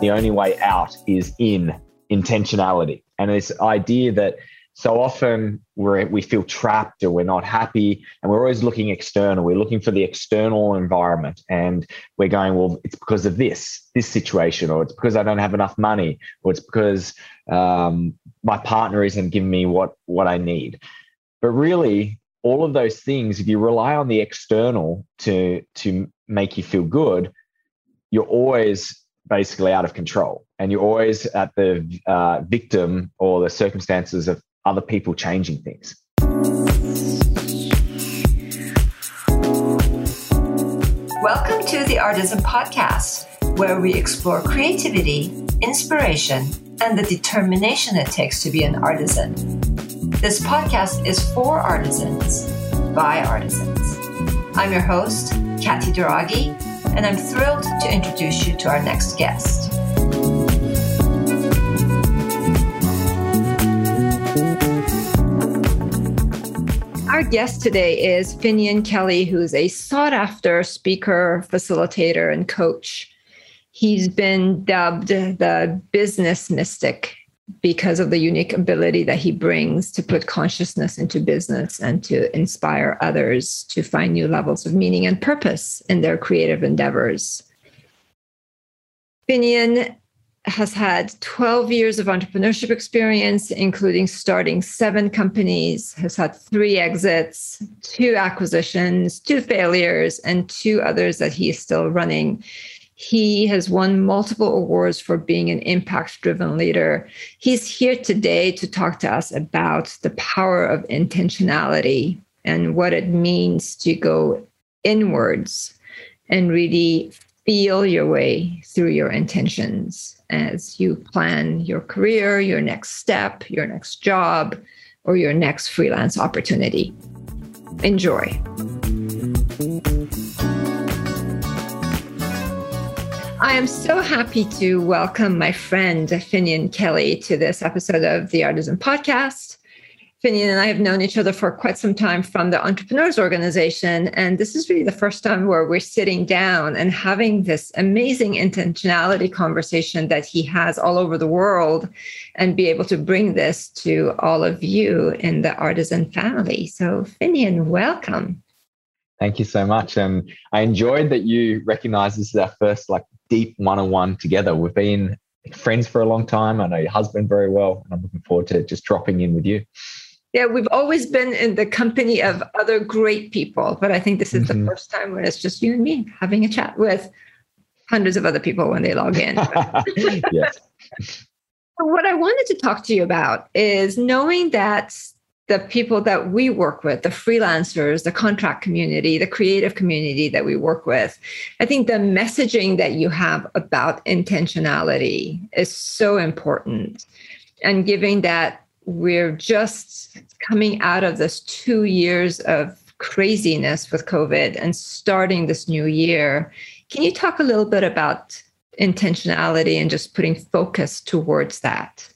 the only way out is in intentionality. And this idea that so often we we feel trapped or we're not happy and we're always looking external we're looking for the external environment and we're going well it's because of this this situation or it's because i don't have enough money or it's because um, my partner isn't giving me what what i need but really all of those things if you rely on the external to to make you feel good you're always basically out of control and you're always at the uh, victim or the circumstances of other people changing things. Welcome to the Artisan Podcast, where we explore creativity, inspiration, and the determination it takes to be an artisan. This podcast is for artisans, by artisans. I'm your host, Katty Douraghy, and I'm thrilled to introduce you to our next guest. Our guest today is Finnian Kelly, who's a sought after speaker, facilitator, and coach. He's been dubbed the business mystic because of the unique ability that he brings to put consciousness into business and to inspire others to find new levels of meaning and purpose in their creative endeavors. Finnian has had 12 years of entrepreneurship experience, including starting seven companies, has had three exits, two acquisitions, two failures, and two others that he is still running. He has won multiple awards for being an impact driven leader. He's here today to talk to us about the power of intentionality and what it means to go inwards and really feel your way through your intentions as you plan your career, your next step, your next job, or your next freelance opportunity. Enjoy. I am so happy to welcome my friend Finnian Kelly to this episode of the Artisan Podcast. Finnian and I have known each other for quite some time from the Entrepreneurs Organization. And this is really the first time where we're sitting down and having this amazing intentionality conversation that he has all over the world and be able to bring this to all of you in the Artisan family. So, Finnian, welcome. Thank you so much. And I enjoyed that you recognize this is our first like deep one on one together. We've been friends for a long time. I know your husband very well, and I'm looking forward to just dropping in with you. Yeah, we've always been in the company of other great people, but I think this is mm-hmm. the first time when it's just you and me having a chat with hundreds of other people when they log in. yes. what I wanted to talk to you about is knowing that the people that we work with, the freelancers, the contract community, the creative community that we work with, I think the messaging that you have about intentionality is so important. And giving that we're just coming out of this two years of craziness with COVID and starting this new year. Can you talk a little bit about intentionality and just putting focus towards that?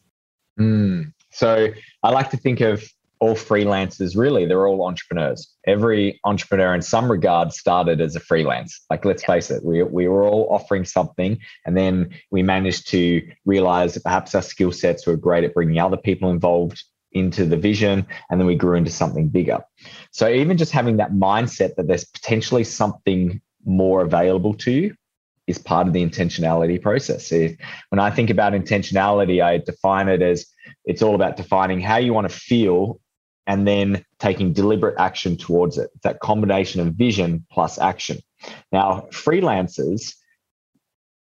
Mm. So I like to think of all freelancers really they're all entrepreneurs. Every entrepreneur in some regard started as a freelance. Like let's face it we, we were all offering something and then we managed to realize that perhaps our skill sets were great at bringing other people involved into the vision and then we grew into something bigger. So even just having that mindset that there's potentially something more available to you is part of the intentionality process. When I think about intentionality, I define it as it's all about defining how you want to feel and then taking deliberate action towards it. That combination of vision plus action. Now, freelancers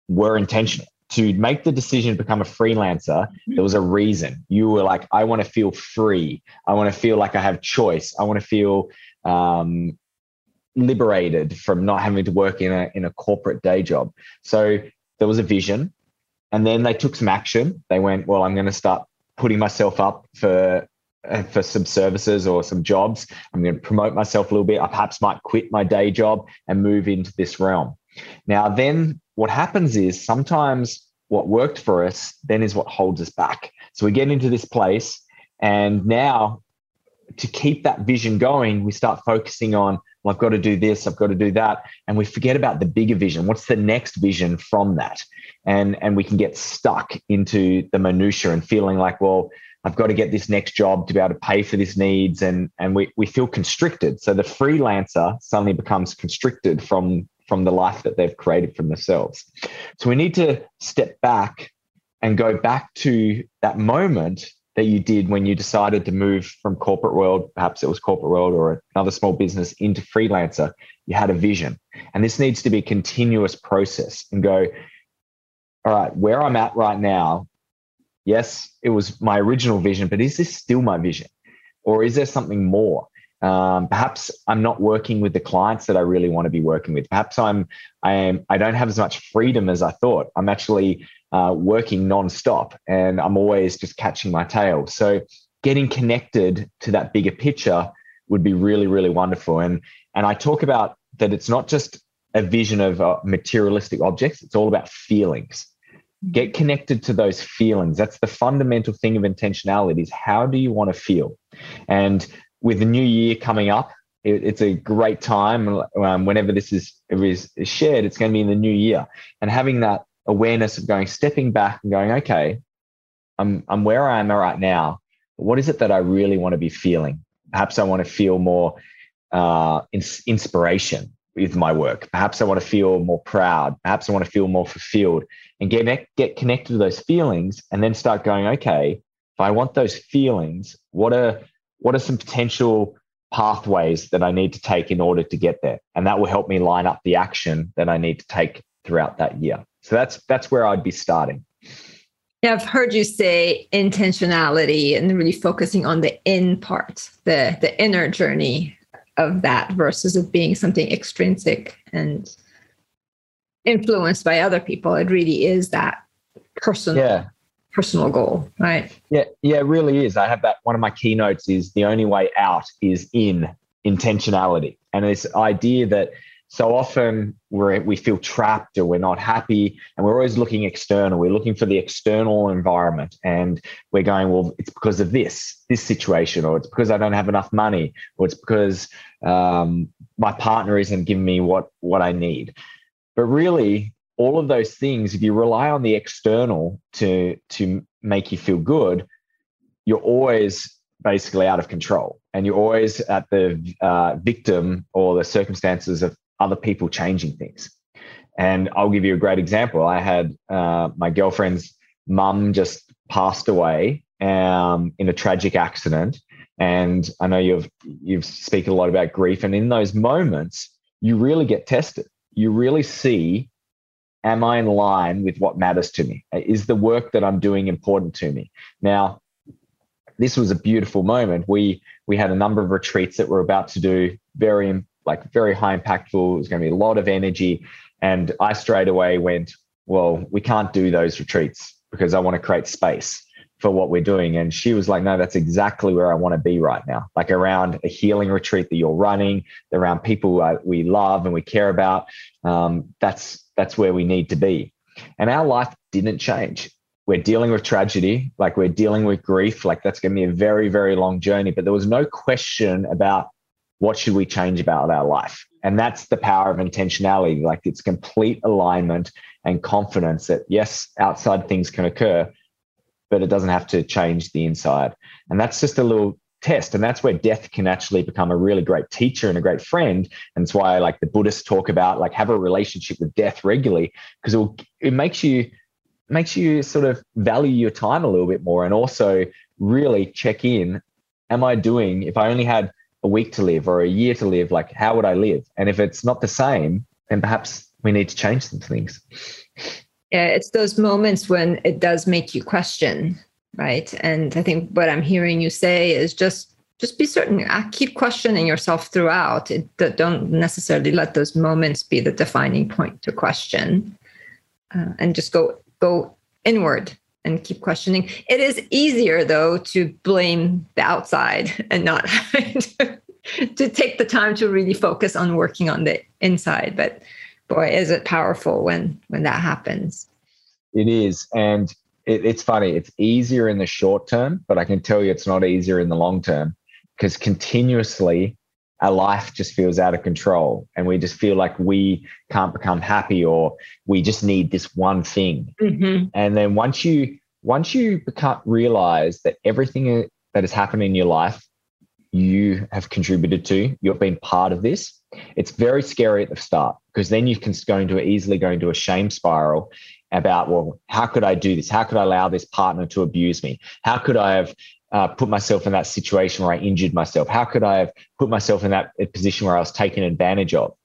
were intentional. To make the decision to become a freelancer, mm-hmm. there was a reason. You were like, I want to feel free. I want to feel like I have choice. I want to feel um, liberated from not having to work in a, in a corporate day job. So there was a vision. And then they took some action. They went, well, I'm going to start putting myself up for Uh, for some services or some jobs. I'm going to promote myself a little bit. I perhaps might quit my day job and move into this realm. Now, then what happens is sometimes what worked for us then is what holds us back. So we get into this place, and now to keep that vision going, we start focusing on well, I've got to do this, I've got to do that. And we forget about the bigger vision. What's the next vision from that? And, and we can get stuck into the minutia and feeling like, well, I've got to get this next job to be able to pay for this needs. And, and we, we feel constricted. So the freelancer suddenly becomes constricted from, from the life that they've created for themselves. So we need to step back and go back to that moment that you did when you decided to move from corporate world, perhaps it was corporate world or another small business into freelancer, you had a vision. And this needs to be a continuous process and go, all right, where I'm at right now, yes, it was my original vision, but is this still my vision? Or is there something more? Um, perhaps I'm not working with the clients that I really want to be working with. Perhaps I'm I am I don't have as much freedom as I thought. I'm actually uh, working nonstop and I'm always just catching my tail. So getting connected to that bigger picture would be really, really wonderful. And and I talk about that it's not just a vision of uh, materialistic objects; it's all about feelings. Get connected to those feelings. That's the fundamental thing of intentionality: is how do you want to feel? And with the new year coming up, it, it's a great time. Um, whenever this is, is shared, it's going to be in the new year, and having that awareness of going, stepping back and going, okay, I'm, I'm where I am right now. What is it that I really want to be feeling? Perhaps I want to feel more uh, ins- inspiration with my work. Perhaps I want to feel more proud. Perhaps I want to feel more fulfilled and get, get connected to those feelings and then start going, okay, if I want those feelings, what are, what are some potential pathways that I need to take in order to get there? And that will help me line up the action that I need to take throughout that year. So that's that's where I'd be starting. Yeah, I've heard you say intentionality and really focusing on the in part, the the inner journey of that versus it being something extrinsic and influenced by other people. It really is that personal yeah. personal goal, right? Yeah, yeah, it really is. I have that one of my keynotes is the only way out is in intentionality. And this idea that so often we we feel trapped or we're not happy and we're always looking external we're looking for the external environment and we're going well it's because of this this situation or it's because i don't have enough money or it's because um, my partner isn't giving me what what i need but really all of those things if you rely on the external to to make you feel good you're always basically out of control and you're always at the uh, victim or the circumstances of other people changing things. And I'll give you a great example. I had uh, my girlfriend's mum just passed away um, in a tragic accident. And I know you've you've speak a lot about grief. And in those moments, you really get tested. You really see, am I in line with what matters to me? Is the work that I'm doing important to me? Now, this was a beautiful moment. We we had a number of retreats that we're about to do, very like very high impactful. It was going to be a lot of energy. And I straight away went, well, we can't do those retreats because I want to create space for what we're doing. And she was like, no, that's exactly where I want to be right now. Like around a healing retreat that you're running, around people we love and we care about. Um, that's that's where we need to be. And our life didn't change. We're dealing with tragedy, like we're dealing with grief, like that's going to be a very, very long journey. But there was no question about what should we change about our life? And that's the power of intentionality. Like it's complete alignment and confidence that, yes, outside things can occur, but it doesn't have to change the inside. And that's just a little test. And that's where death can actually become a really great teacher and a great friend. And it's why like the Buddhists talk about like have a relationship with death regularly because it, it makes you makes you sort of value your time a little bit more and also really check in. Am I doing if I only had a week to live or a year to live, like how would I live? And if it's not the same, then perhaps we need to change some things. Yeah, it's those moments when it does make you question, right? And I think what I'm hearing you say is just just be certain uh, keep questioning yourself throughout it, don't necessarily let those moments be the defining point to question uh, and just go go inward and keep questioning. It is easier though to blame the outside and not to, to take the time to really focus on working on the inside. But boy, is it powerful when when that happens. It is, and it, it's funny. It's easier in the short term, but I can tell you it's not easier in the long term because continuously our life just feels out of control and we just feel like we can't become happy or we just need this one thing. Mm-hmm. And then once you once you become realize that everything that has happened in your life you have contributed to, you've been part of this. It's very scary at the start because then you can go into easily go into a shame spiral about, well, how could I do this? How could I allow this partner to abuse me? How could I have uh, put myself in that situation where I injured myself? How could I have put myself in that position where I was taken advantage of?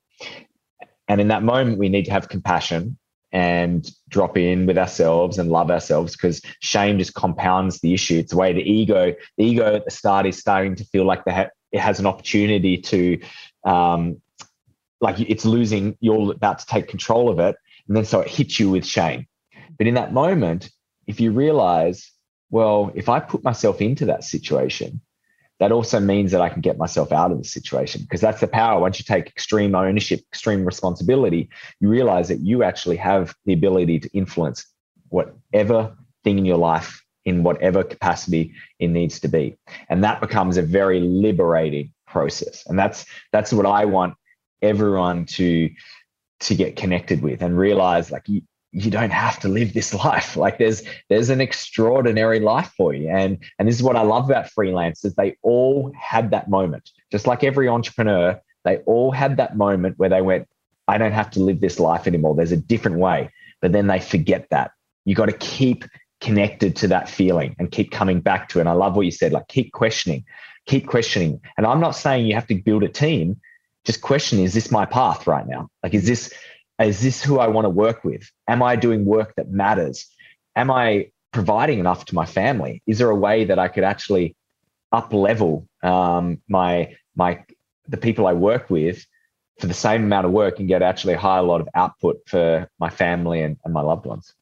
And in that moment, we need to have compassion and drop in with ourselves and love ourselves because shame just compounds the issue. It's the way the ego, the ego at the start is starting to feel like ha- it has an opportunity to, um, like it's losing, you're about to take control of it. And then so it hits you with shame. But in that moment, if you realize, well, if I put myself into that situation, that also means that I can get myself out of the situation because that's the power. Once you take extreme ownership, extreme responsibility, you realize that you actually have the ability to influence whatever thing in your life in whatever capacity it needs to be. And that becomes a very liberating process. And that's that's what I want everyone to to get connected with and realize like you, you don't have to live this life. Like there's there's an extraordinary life for you. And and this is what i love about freelancers. They all had that moment. Just like every entrepreneur they all had that moment where they went i don't have to live this life anymore. There's a different way. But then they forget that. You got to keep connected to that feeling and keep coming back to it. And i love what you said like keep questioning keep questioning. And i'm not saying you have to build a team. Just question is this my path right now? Like is this is this who I want to work with? Am I doing work that matters? Am I providing enough to my family? Is there a way that I could actually up level um, my my the people I work with for the same amount of work and get actually a higher lot of output for my family and, and my loved ones?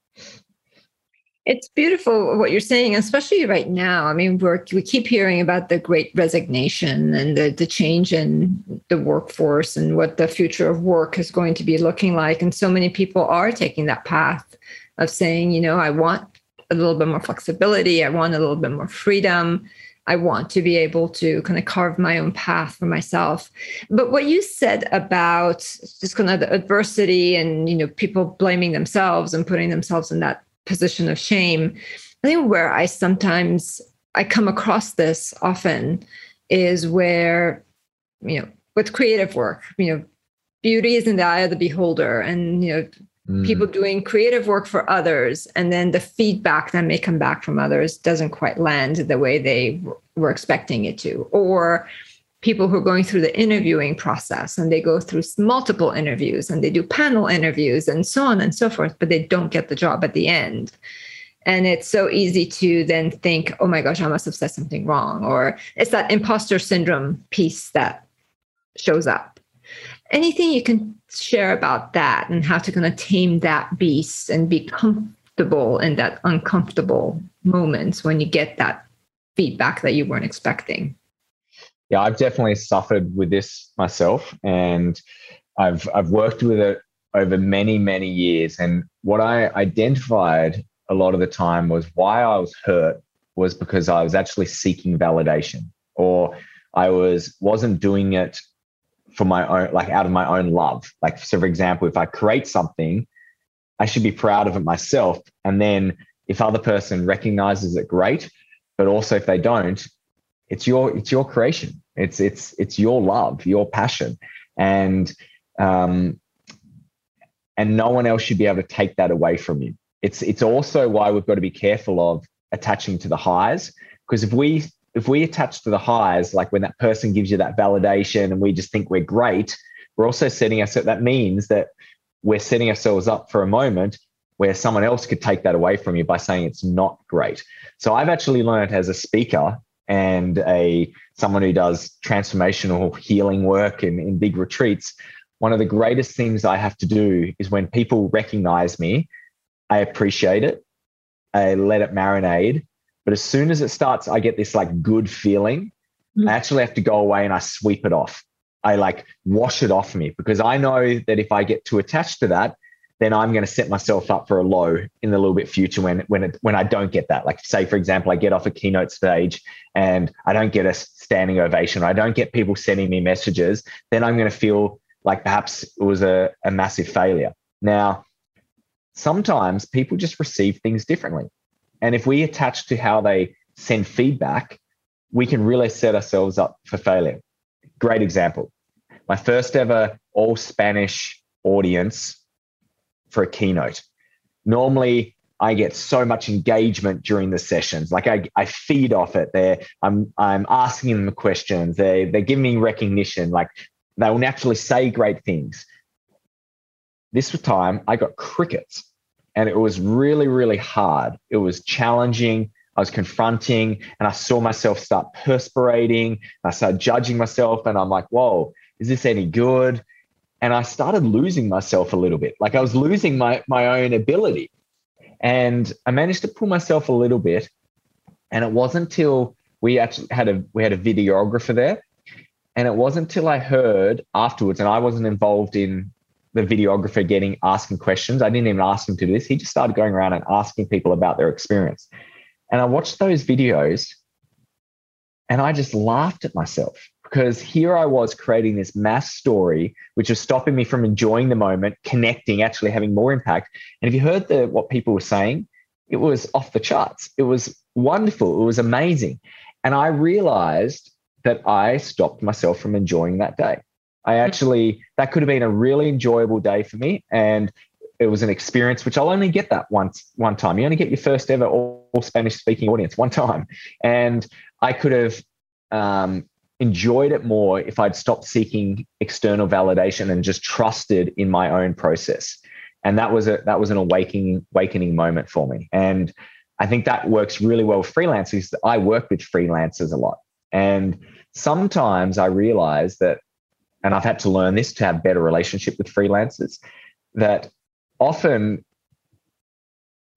It's beautiful what you're saying, especially right now. I mean, we we keep hearing about the great resignation and the, the change in the workforce and what the future of work is going to be looking like. And so many people are taking that path of saying, you know, I want a little bit more flexibility, I want a little bit more freedom. I want to be able to kind of carve my own path for myself. But what you said about just kind of the adversity and you know people blaming themselves and putting themselves in that position of shame. I think where I sometimes I come across this often is where, you know, with creative work, you know, beauty is in the eye of the beholder and, you know, mm. people doing creative work for others and then the feedback that may come back from others doesn't quite land the way they were expecting it to. Or people who are going through the interviewing process and they go through multiple interviews and they do panel interviews and so on and so forth, but they don't get the job at the end. And it's so easy to then think, oh my gosh, I must have said something wrong. Or it's that imposter syndrome piece that shows up. Anything you can share about that and how to kind of tame that beast and be comfortable in that uncomfortable moments when you get that feedback that you weren't expecting? Yeah, I've definitely suffered with this myself, and I've I've worked with it over many many years. And what I identified a lot of the time was why I was hurt was because I was actually seeking validation, or I was wasn't doing it for my own like out of my own love. Like so, for example, if I create something, I should be proud of it myself, and then if other person recognizes it, great. But also, if they don't, it's your it's your creation. It's it's it's your love your passion. And um and no one else should be able to take that away from you. It's it's also why we've got to be careful of attaching to the highs because if we if we attach to the highs like when that person gives you that validation and we just think we're great we're also setting us that means that we're setting ourselves up for a moment where someone else could take that away from you by saying it's not great. So i've actually learned as a speaker and a someone who does transformational healing work in, in big retreats, one of the greatest things I have to do is when people recognize me, I appreciate it. I let it marinate. But as soon as it starts, I get this like good feeling. Mm-hmm. I actually have to go away and I sweep it off. I like wash it off me because I know that if I get too attached to that, then I'm going to set myself up for a low in the little bit future when when it, when I don't get that. Like say for example, I get off a keynote stage and I don't get a standing ovation, or I don't get people sending me messages, then I'm going to feel like perhaps it was a, a massive failure. Now, sometimes people just receive things differently. And if we attach to how they send feedback, we can really set ourselves up for failure. Great example. My first ever all Spanish audience for a keynote. Normally, I get so much engagement during the sessions. Like I, I feed off it. They're, I'm, I'm asking them questions. They, they're giving me recognition. Like they will naturally say great things. This time I got crickets and it was really, really hard. It was challenging. I was confronting and I saw myself start perspirating. I started judging myself and I'm like, whoa, is this any good? And I started losing myself a little bit. Like I was losing my, my own ability. And I managed to pull myself a little bit. And it wasn't until we actually had a we had a videographer there. And it wasn't until I heard afterwards, and I wasn't involved in the videographer getting asking questions. I didn't even ask him to do this. He just started going around and asking people about their experience. And I watched those videos and I just laughed at myself because here I was creating this mass story, which was stopping me from enjoying the moment, connecting, actually having more impact. And if you heard the what people were saying, it was off the charts. It was wonderful. It was amazing. And I realized that I stopped myself from enjoying that day. I actually, that could have been a really enjoyable day for me. And it was an experience which I'll only get that once one time. You only get your first ever all, all Spanish speaking audience one time, and I could have um, enjoyed it more if I'd stopped seeking external validation and just trusted in my own process. And that was a that was an awakening awakening moment for me. And I think that works really well with freelancers. I work with freelancers a lot, and sometimes I realize that, and I've had to learn this to have better relationship with freelancers. That often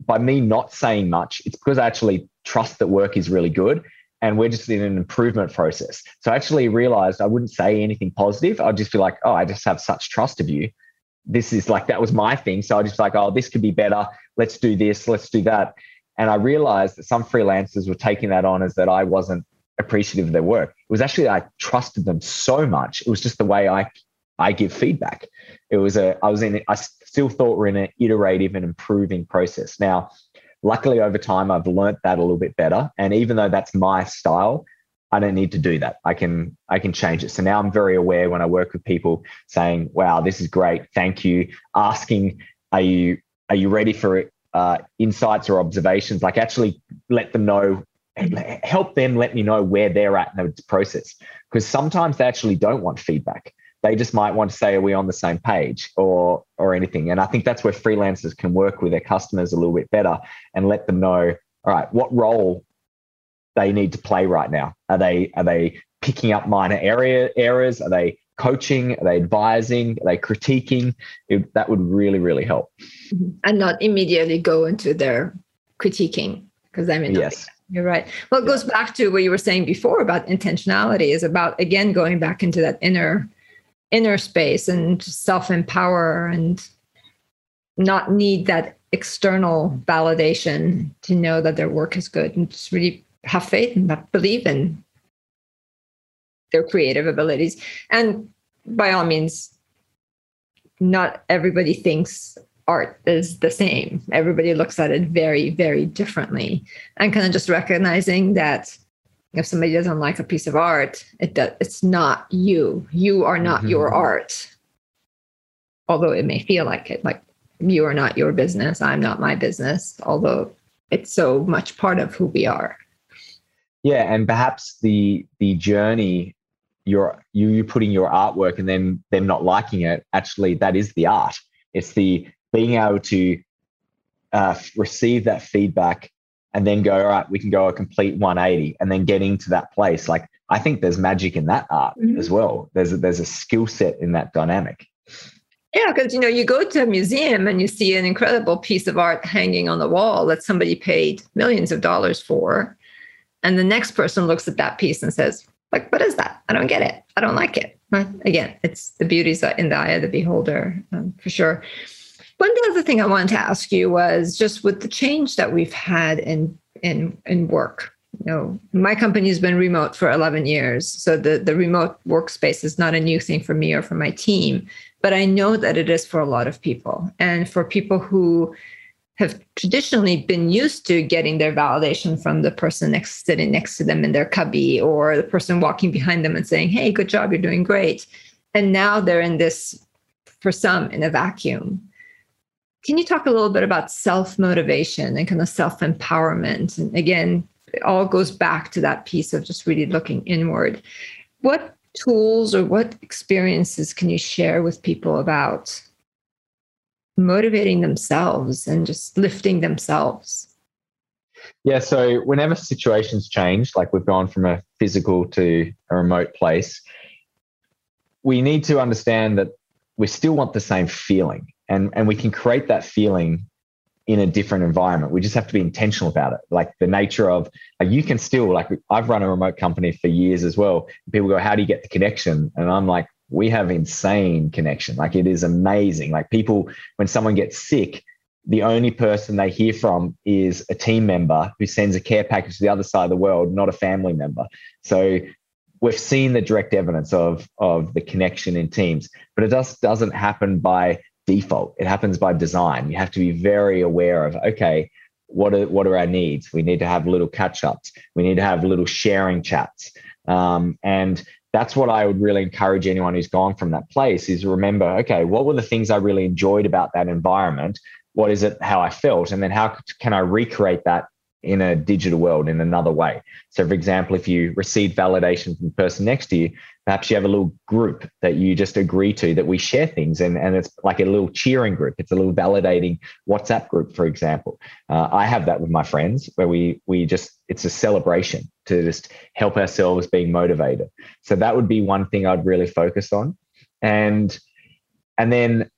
by me not saying much, it's because I actually trust that work is really good and we're just in an improvement process. So I actually realized I wouldn't say anything positive. I'd just be like, oh, I just have such trust of you. This is like, that was my thing. So I just like, oh, this could be better. Let's do this. Let's do that. And I realized that some freelancers were taking that on as that I wasn't appreciative of their work. It was actually I trusted them so much. It was just the way I I give feedback. It was a I was in I still thought we're in an iterative and improving process. Now, luckily over time I've learnt that a little bit better. And even though that's my style, I don't need to do that. I can I can change it. So now I'm very aware when I work with people saying, "Wow, this is great. Thank you." Asking, "Are you are you ready for uh, insights or observations?" Like actually let them know help them let me know where they're at in the process because sometimes they actually don't want feedback they just might want to say are we on the same page? or or anything. And i think that's where freelancers can work with their customers a little bit better and let them know all right what role they need to play right now? Are they are they picking up minor area errors? Are they coaching? Are they advising? Are they critiquing? It, that would really really help. Mm-hmm. And not immediately go into their critiquing because i mean yes. you're right. Well, it goes back to what you were saying before about intentionality is about again going back into that inner inner space and self empower and not need that external validation to know that their work is good and just really have faith and believe in their creative abilities. And by all means, not everybody thinks art is the same. Everybody looks at it very, very differently. And kind of just recognizing that if somebody doesn't like a piece of art, it does, it's not you. You are not mm-hmm. your art. Although it may feel like it, like you are not your business. I'm not my business. Although it's so much part of who we are. Yeah, and perhaps the the journey you're you you putting your artwork and then them not liking it. Actually, that is the art. It's the being able to uh, receive that feedback and then go, all right, we can go a complete 180 and then getting to that place. Like I think there's magic in that art mm-hmm. as well. There's a, there's a skill set in that dynamic. Yeah, because you know, you go to a museum and you see an incredible piece of art hanging on the wall that somebody paid millions of dollars for. And the next person looks at that piece and says, like, what is that? I don't get it. I don't like it. Again, it's the beauty's in the eye of the beholder, um, for sure. One other thing I wanted to ask you was just with the change that we've had in in in work. You know, my company has been remote for 11 years, so the the remote workspace is not a new thing for me or for my team, but I know that it is for a lot of people, and for people who have traditionally been used to getting their validation from the person next sitting next to them in their cubby or the person walking behind them and saying, "Hey, good job, you're doing great," and now they're in this, for some, in a vacuum can you talk a little bit about self motivation and kind of self empowerment? And again, it all goes back to that piece of just really looking inward. What tools or what experiences can you share with people about motivating themselves and just lifting themselves? Yeah, so whenever situations change, like we've gone from a physical to a remote place, we need to understand that we still want the same feeling and and we can create that feeling in a different environment. We just have to be intentional about it. Like the nature of like you can still like I've run a remote company for years as well. People go, "How do you get the connection?" And I'm like, "We have insane connection. Like it is amazing. Like people when someone gets sick, the only person they hear from is a team member who sends a care package to the other side of the world, not a family member. So we've seen the direct evidence of of the connection in teams, but it just doesn't happen by default. It happens by design. You have to be very aware of, okay, what are what are our needs? We need to have little catch ups. We need to have little sharing chats. Um, and that's what I would really encourage anyone who's gone from that place is remember, okay, what were the things I really enjoyed about that environment? What is it, how I felt? And then how can I recreate that in a digital world in another way. So, for example, if you receive validation from the person next to you, perhaps you have a little group that you just agree to that we share things, and, and it's like a little cheering group. It's a little validating WhatsApp group, for example. Uh, I have that with my friends where we we just it's a celebration to just help ourselves being motivated. So that would be one thing I'd really focus on, and and then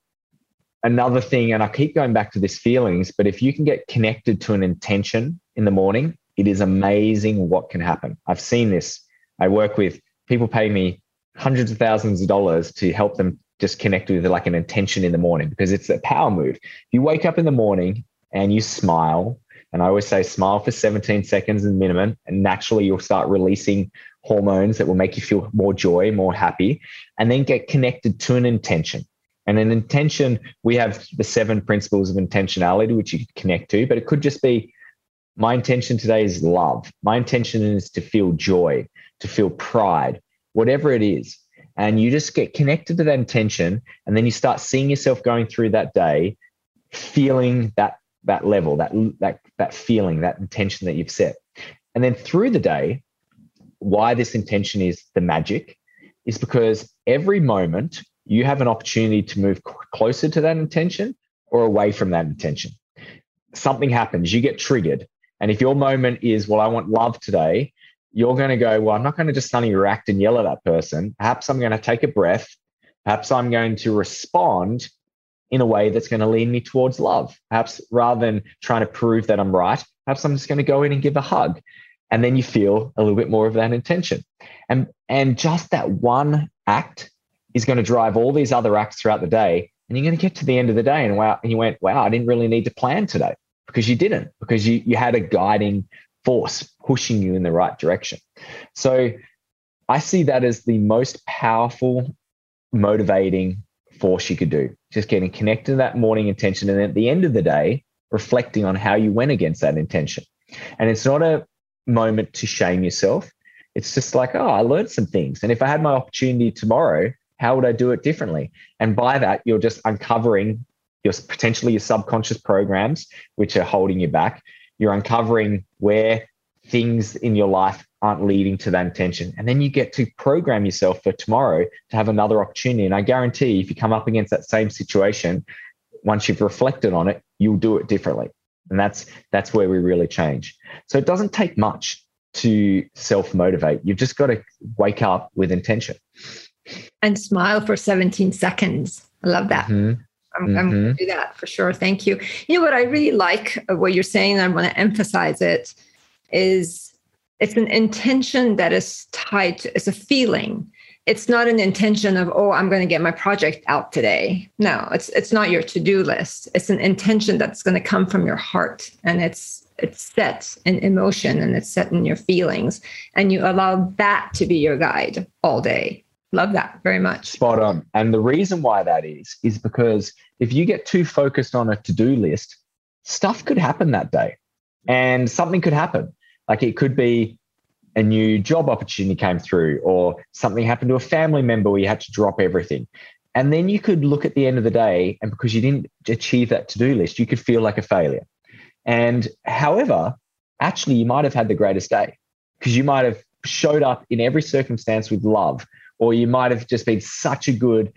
another thing, and I keep going back to this feelings, but if you can get connected to an intention in the morning, it is amazing what can happen. I've seen this. I work with people pay me hundreds of thousands of dollars to help them just connect with like an intention in the morning because it's a power move. If you wake up in the morning and you smile, and I always say smile for 17 seconds in minimum, and naturally you'll start releasing hormones that will make you feel more joy, more happy, and then get connected to an intention. And an intention, we have the seven principles of intentionality, which you connect to, but it could just be my intention today is love. My intention is to feel joy, to feel pride, whatever it is. And you just get connected to that intention. And then you start seeing yourself going through that day, feeling that, that level, that, that, that feeling, that intention that you've set. And then through the day, why this intention is the magic is because every moment you have an opportunity to move closer to that intention or away from that intention. Something happens, you get triggered, and if your moment is, well, I want love today, you're going to go, well, I'm not going to just suddenly react and yell at that person. Perhaps I'm going to take a breath. Perhaps I'm going to respond in a way that's going to lead me towards love. Perhaps rather than trying to prove that I'm right, perhaps I'm just going to go in and give a hug. And then you feel a little bit more of that intention. And, and just that one act is going to drive all these other acts throughout the day. And you're going to get to the end of the day and wow, and you went, wow, I didn't really need to plan today because you didn't, because you, you had a guiding force pushing you in the right direction. So I see that as the most powerful, motivating force you could do. Just getting connected to that morning intention. And at the end of the day, reflecting on how you went against that intention. And it's not a moment to shame yourself. It's just like, oh, I learned some things. And if I had my opportunity tomorrow, how would I do it differently? And by that, you're just uncovering your potentially your subconscious programs which are holding you back. You're uncovering where things in your life aren't leading to that intention. And then you get to program yourself for tomorrow to have another opportunity. And i guarantee if you come up against that same situation once you've reflected on it you'll do it differently. And that's that's where we really change. So it doesn't take much to self motivate you've just got to wake up with intention. And smile for 17 seconds. I love that. Mm-hmm. I'm, mm-hmm. I'm going to do that for sure. Thank you. You know what I really like what you're saying, and I want to emphasize it, is it's an intention that is tied to, it's a feeling. it's not an intention of oh i'm going to get my project out today no it's it's not your to-do list it's an intention that's going to come from your heart and it's it's set in emotion and it's set in your feelings and you allow that to be your guide all day love that very much spot on and the reason why that is is because if you get too focused on a to-do list stuff could happen that day and something could happen like it could be a new job opportunity came through or something happened to a family member where you had to drop everything. And then you could look at the end of the day, and because you didn't achieve that to do list, you could feel like a failure. And however, actually, you might have had the greatest day because you might have showed up in every circumstance with love, or you might have just been such a good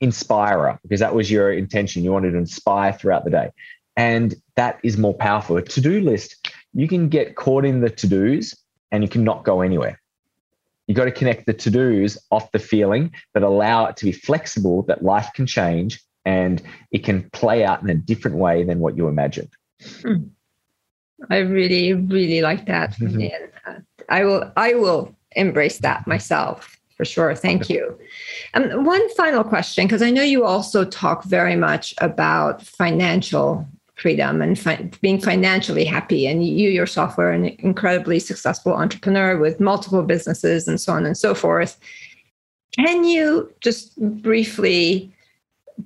inspirer because that was your intention. You wanted to inspire throughout the day. And that is more powerful. A to do list, you can get caught in the to dos and you cannot go anywhere. You got to connect the to dos off the feeling, but allow it to be flexible that life can change and it can play out in a different way than what you imagined. Hmm. I really, really like that. Mm-hmm. I will, I will embrace that myself for sure. Thank you. Um, one final question, because I know you also talk very much about financial freedom and fi- being financially happy. And you yourself were an incredibly successful entrepreneur with multiple businesses and so on and so forth. Can you just briefly,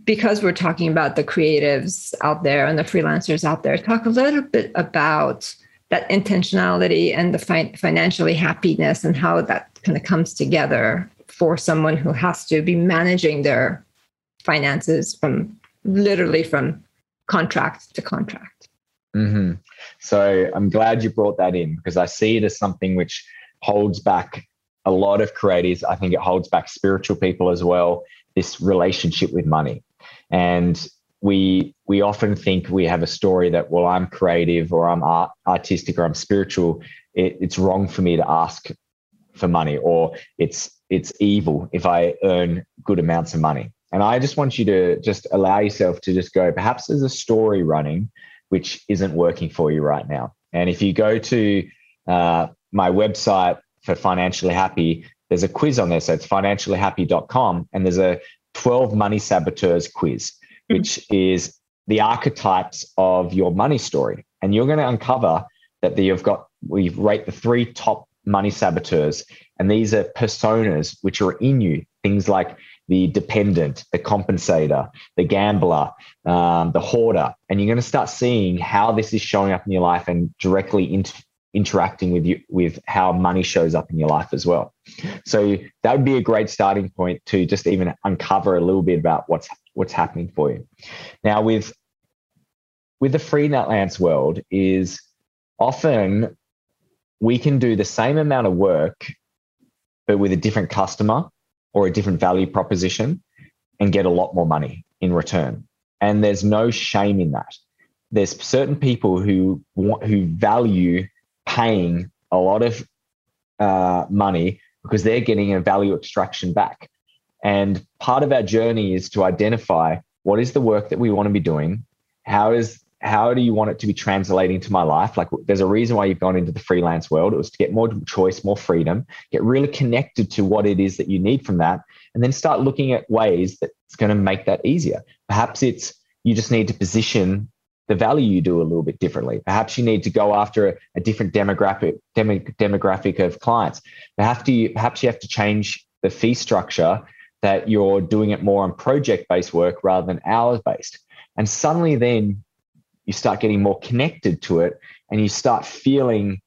because we're talking about the creatives out there and the freelancers out there, talk a little bit about that intentionality and the fi- financially happiness and how that kind of comes together for someone who has to be managing their finances from literally from contract to contract. Mm-hmm. So I'm glad you brought that in because I see it as something which holds back a lot of creatives. I think it holds back spiritual people as well. This relationship with money, and we we often think we have a story that well I'm creative or I'm art, artistic or I'm spiritual. It, it's wrong for me to ask for money or it's it's evil if I earn good amounts of money. And I just want you to just allow yourself to just go, perhaps there's a story running which isn't working for you right now. And if you go to uh, my website for Financially Happy, there's a quiz on there. So it's financiallyhappy.com. And there's a 12 money saboteurs quiz, hmm. which is the archetypes of your money story. And you're going to uncover that you've got, we rate the three top money saboteurs. And these are personas which are in you, things like the dependent, the compensator, the gambler, um, the hoarder. And you're going to start seeing how this is showing up in your life and directly inter- interacting with you with how money shows up in your life as well. So that would be a great starting point to just even uncover a little bit about what's what's happening for you. Now with with the freelance world is often we can do the same amount of work but with a different customer or a different value proposition and get a lot more money in return. And there's no shame in that. There's certain people who want, who value paying a lot of uh, money because they're getting a value extraction back. And part of our journey is to identify what is the work that we want to be doing, how is how do you want it to be translating to my life? Like, there's a reason why you've gone into the freelance world. It was to get more choice, more freedom, get really connected to what it is that you need from that, and then start looking at ways that's going to make that easier. Perhaps it's you just need to position the value you do a little bit differently. Perhaps you need to go after a, a different demographic dem- demographic of clients. Perhaps you perhaps you have to change the fee structure that you're doing it more on project based work rather than hours based. And suddenly then you start getting more connected to it and you start feeling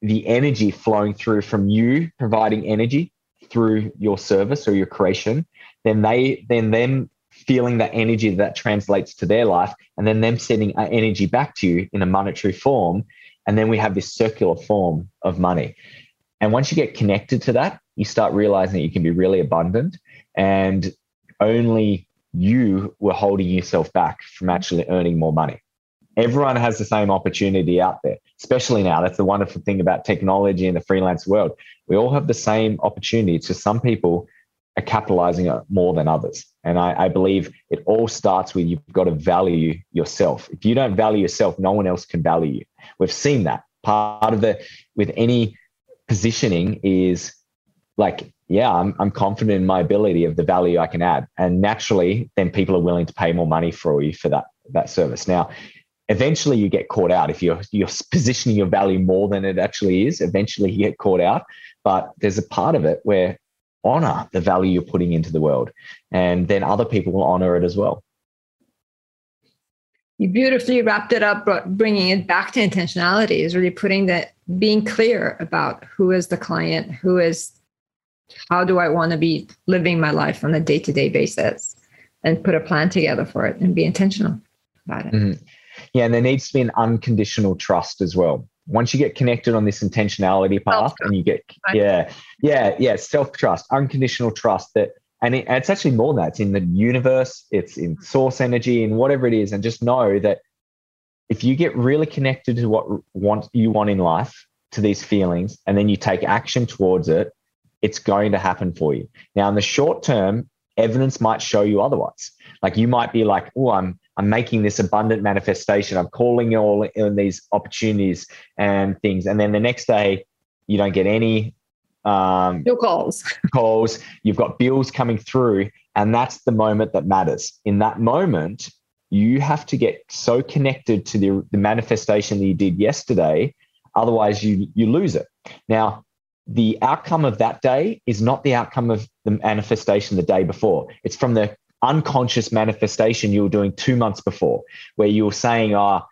the energy flowing through from you providing energy through your service or your creation then they then them feeling that energy that translates to their life and then them sending energy back to you in a monetary form. And then we have this circular form of money. And once you get connected to that you start realizing that you can be really abundant and only you were holding yourself back from actually earning more money Everyone has the same opportunity out there, especially now. That's the wonderful thing about technology in the freelance world. We all have the same opportunity. It's just some people are capitalizing it more than others. And I, I believe it all starts with you've got to value yourself. If you don't value yourself, no one else can value you. We've seen that. Part of the, with any positioning is like yeah, I'm, I'm confident in my ability of the value I can add. And naturally, then people are willing to pay more money for you for that, that service. Now, eventually you get caught out. If you're, you're positioning your value more than it actually is, eventually you get caught out. But there's a part of it where honor the value you're putting into the world. And then other people will honor it as well. You beautifully wrapped it up, bringing it back to intentionality is really putting that, being clear about who is the client, who is, how do I want to be living my life on a day to day basis, and put a plan together for it and be intentional about it. Mm-hmm. Yeah, and there needs to be an unconditional trust as well. Once you get connected on this intentionality path and you get yeah yeah yeah self trust unconditional trust that and it, it's actually more than that. It's in the universe it's in mm-hmm. source energy and whatever it is and just know that if you get really connected to what want you want in life to these feelings and then you take action towards it it's going to happen for you. Now in the short term evidence might show you otherwise. Like you might be like oh i'm I'm making this abundant manifestation. I'm calling all in these opportunities and things. And then the next day, you don't get any um, no calls. calls. You've got bills coming through, and that's the moment that matters. In that moment, you have to get so connected to the, the manifestation that you did yesterday. Otherwise, you you lose it. Now, the outcome of that day is not the outcome of the manifestation the day before. It's from the unconscious manifestation you were doing two months before, where you were saying, oh,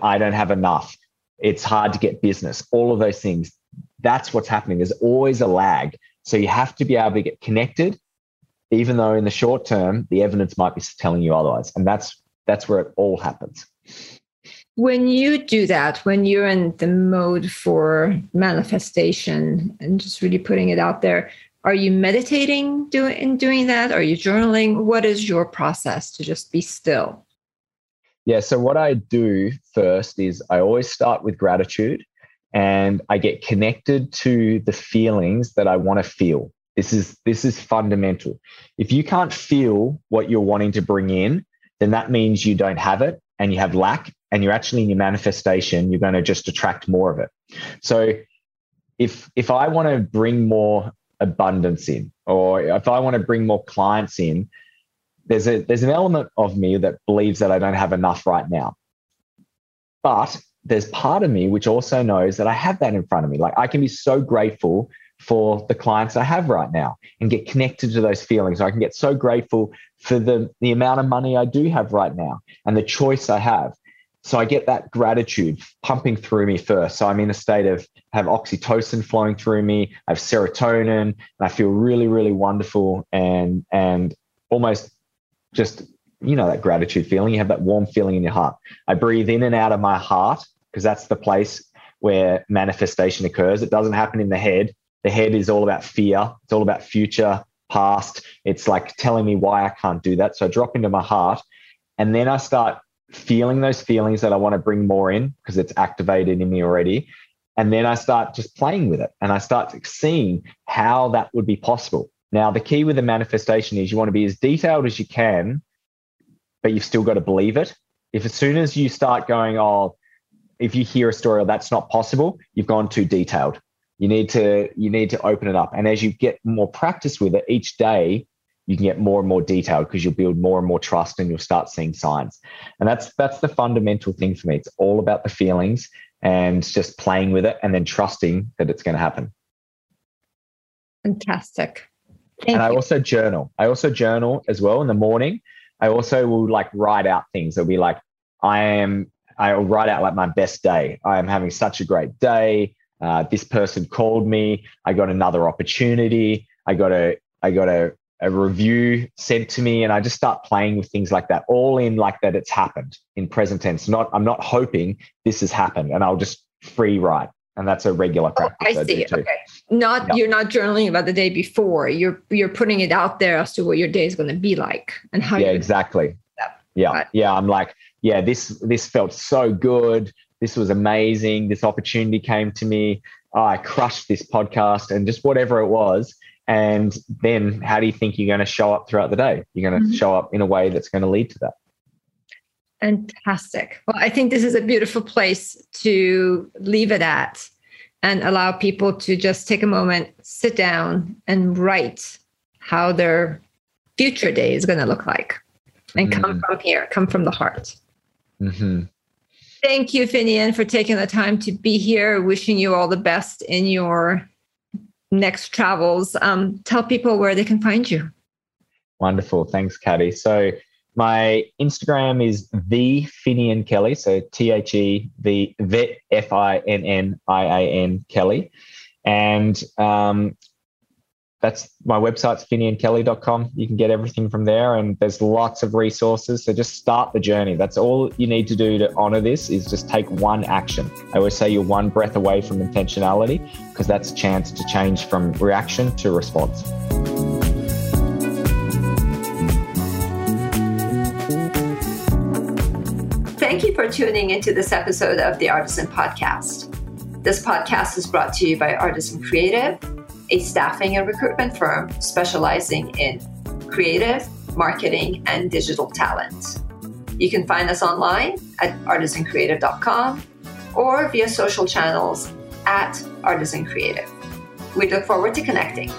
I don't have enough. It's hard to get business, all of those things. That's what's happening. There's always a lag. So you have to be able to get connected, even though in the short term, the evidence might be telling you otherwise. And that's that's where it all happens. When you do that, when you're in the mode for manifestation and just really putting it out there, are you meditating doing in doing that? Are you journaling? What is your process to just be still? Yeah so what i do first is i always start with gratitude and i get connected to the feelings that i want to feel. This is this is fundamental. If you can't feel what you're wanting to bring in then that means you don't have it and you have lack and you're actually in your manifestation you're going to just attract more of it. So if if i want to bring more abundance in, or if I want to bring more clients in, there's a there's an element of me that believes that I don't have enough right now. But there's part of me which also knows that I have that in front of me. Like I can be so grateful for the clients I have right now and get connected to those feelings. I can get so grateful for the, the amount of money I do have right now and the choice I have. So I get that gratitude pumping through me first. So I'm in a state of have oxytocin flowing through me, I have serotonin, and I feel really, really wonderful and and almost just you know that gratitude feeling. You have that warm feeling in your heart. I breathe in and out of my heart because that's the place where manifestation occurs. It doesn't happen in the head. The head is all about fear. It's all about future, past. It's like telling me why I can't do that. So I drop into my heart and then I start feeling those feelings that I want to bring more in because it's activated in me already. And then I start just playing with it and I start seeing how that would be possible. Now, the key with the manifestation is you want to be as detailed as you can, but you've still got to believe it. If as soon as you start going, oh, if you hear a story, that's not possible, you've gone too detailed. You need to you need to open it up. And as you get more practice with it each day, you can get more and more detailed because you'll build more and more trust and you'll start seeing signs. And that's that's the fundamental thing for me. It's all about the feelings and just playing with it and then trusting that it's going to happen. Fantastic. Thank and you. I also journal. I also journal as well in the morning. I also will like write out things. It'll be like, I am, I'll write out like my best day. I am having such a great day. Uh, this person called me. I got another opportunity. I got a, I got a a review sent to me and I just start playing with things like that, all in like that it's happened in present tense. Not I'm not hoping this has happened and I'll just free write. And that's a regular oh, practice. Oh, I see. I okay. Not yep. you're not journaling about the day before. You're you're putting it out there as to what your day is going to be like and how Yeah, exactly. Yeah. Right. Yeah. I'm like, yeah, this this felt so good. This was amazing. This opportunity came to me. Oh, I crushed this podcast and just whatever it was and then how do you think you're going to show up throughout the day? You're going to mm-hmm. show up in a way that's going to lead to that. Fantastic. Well, I think this is a beautiful place to leave it at. and allow people to just take a moment, sit down, and write how their future day is going to look like and mm-hmm. come from here, come from the heart. Mm-hmm. Thank you, Finnian, for taking the time to be here. Wishing you all the best in your next travels. Um, tell people where they can find you. Wonderful. Thanks, Katty. So my Instagram is the Finnian Kelly. So T H E the F I N N I A N Kelly. And um, that's my website's finniankelly.com. You can get everything from there, and there's lots of resources. So just start the journey. That's all you need to do to honor this is just take one action. I always say you're one breath away from intentionality because that's a chance to change from reaction to response. Thank you for tuning into this episode of the Artisan Podcast. This podcast is brought to you by Artisan Creative a staffing and recruitment firm specializing in creative, marketing, and digital talent. You can find us online at artisancreative.com or via social channels at Artisan Creative. We look forward to connecting.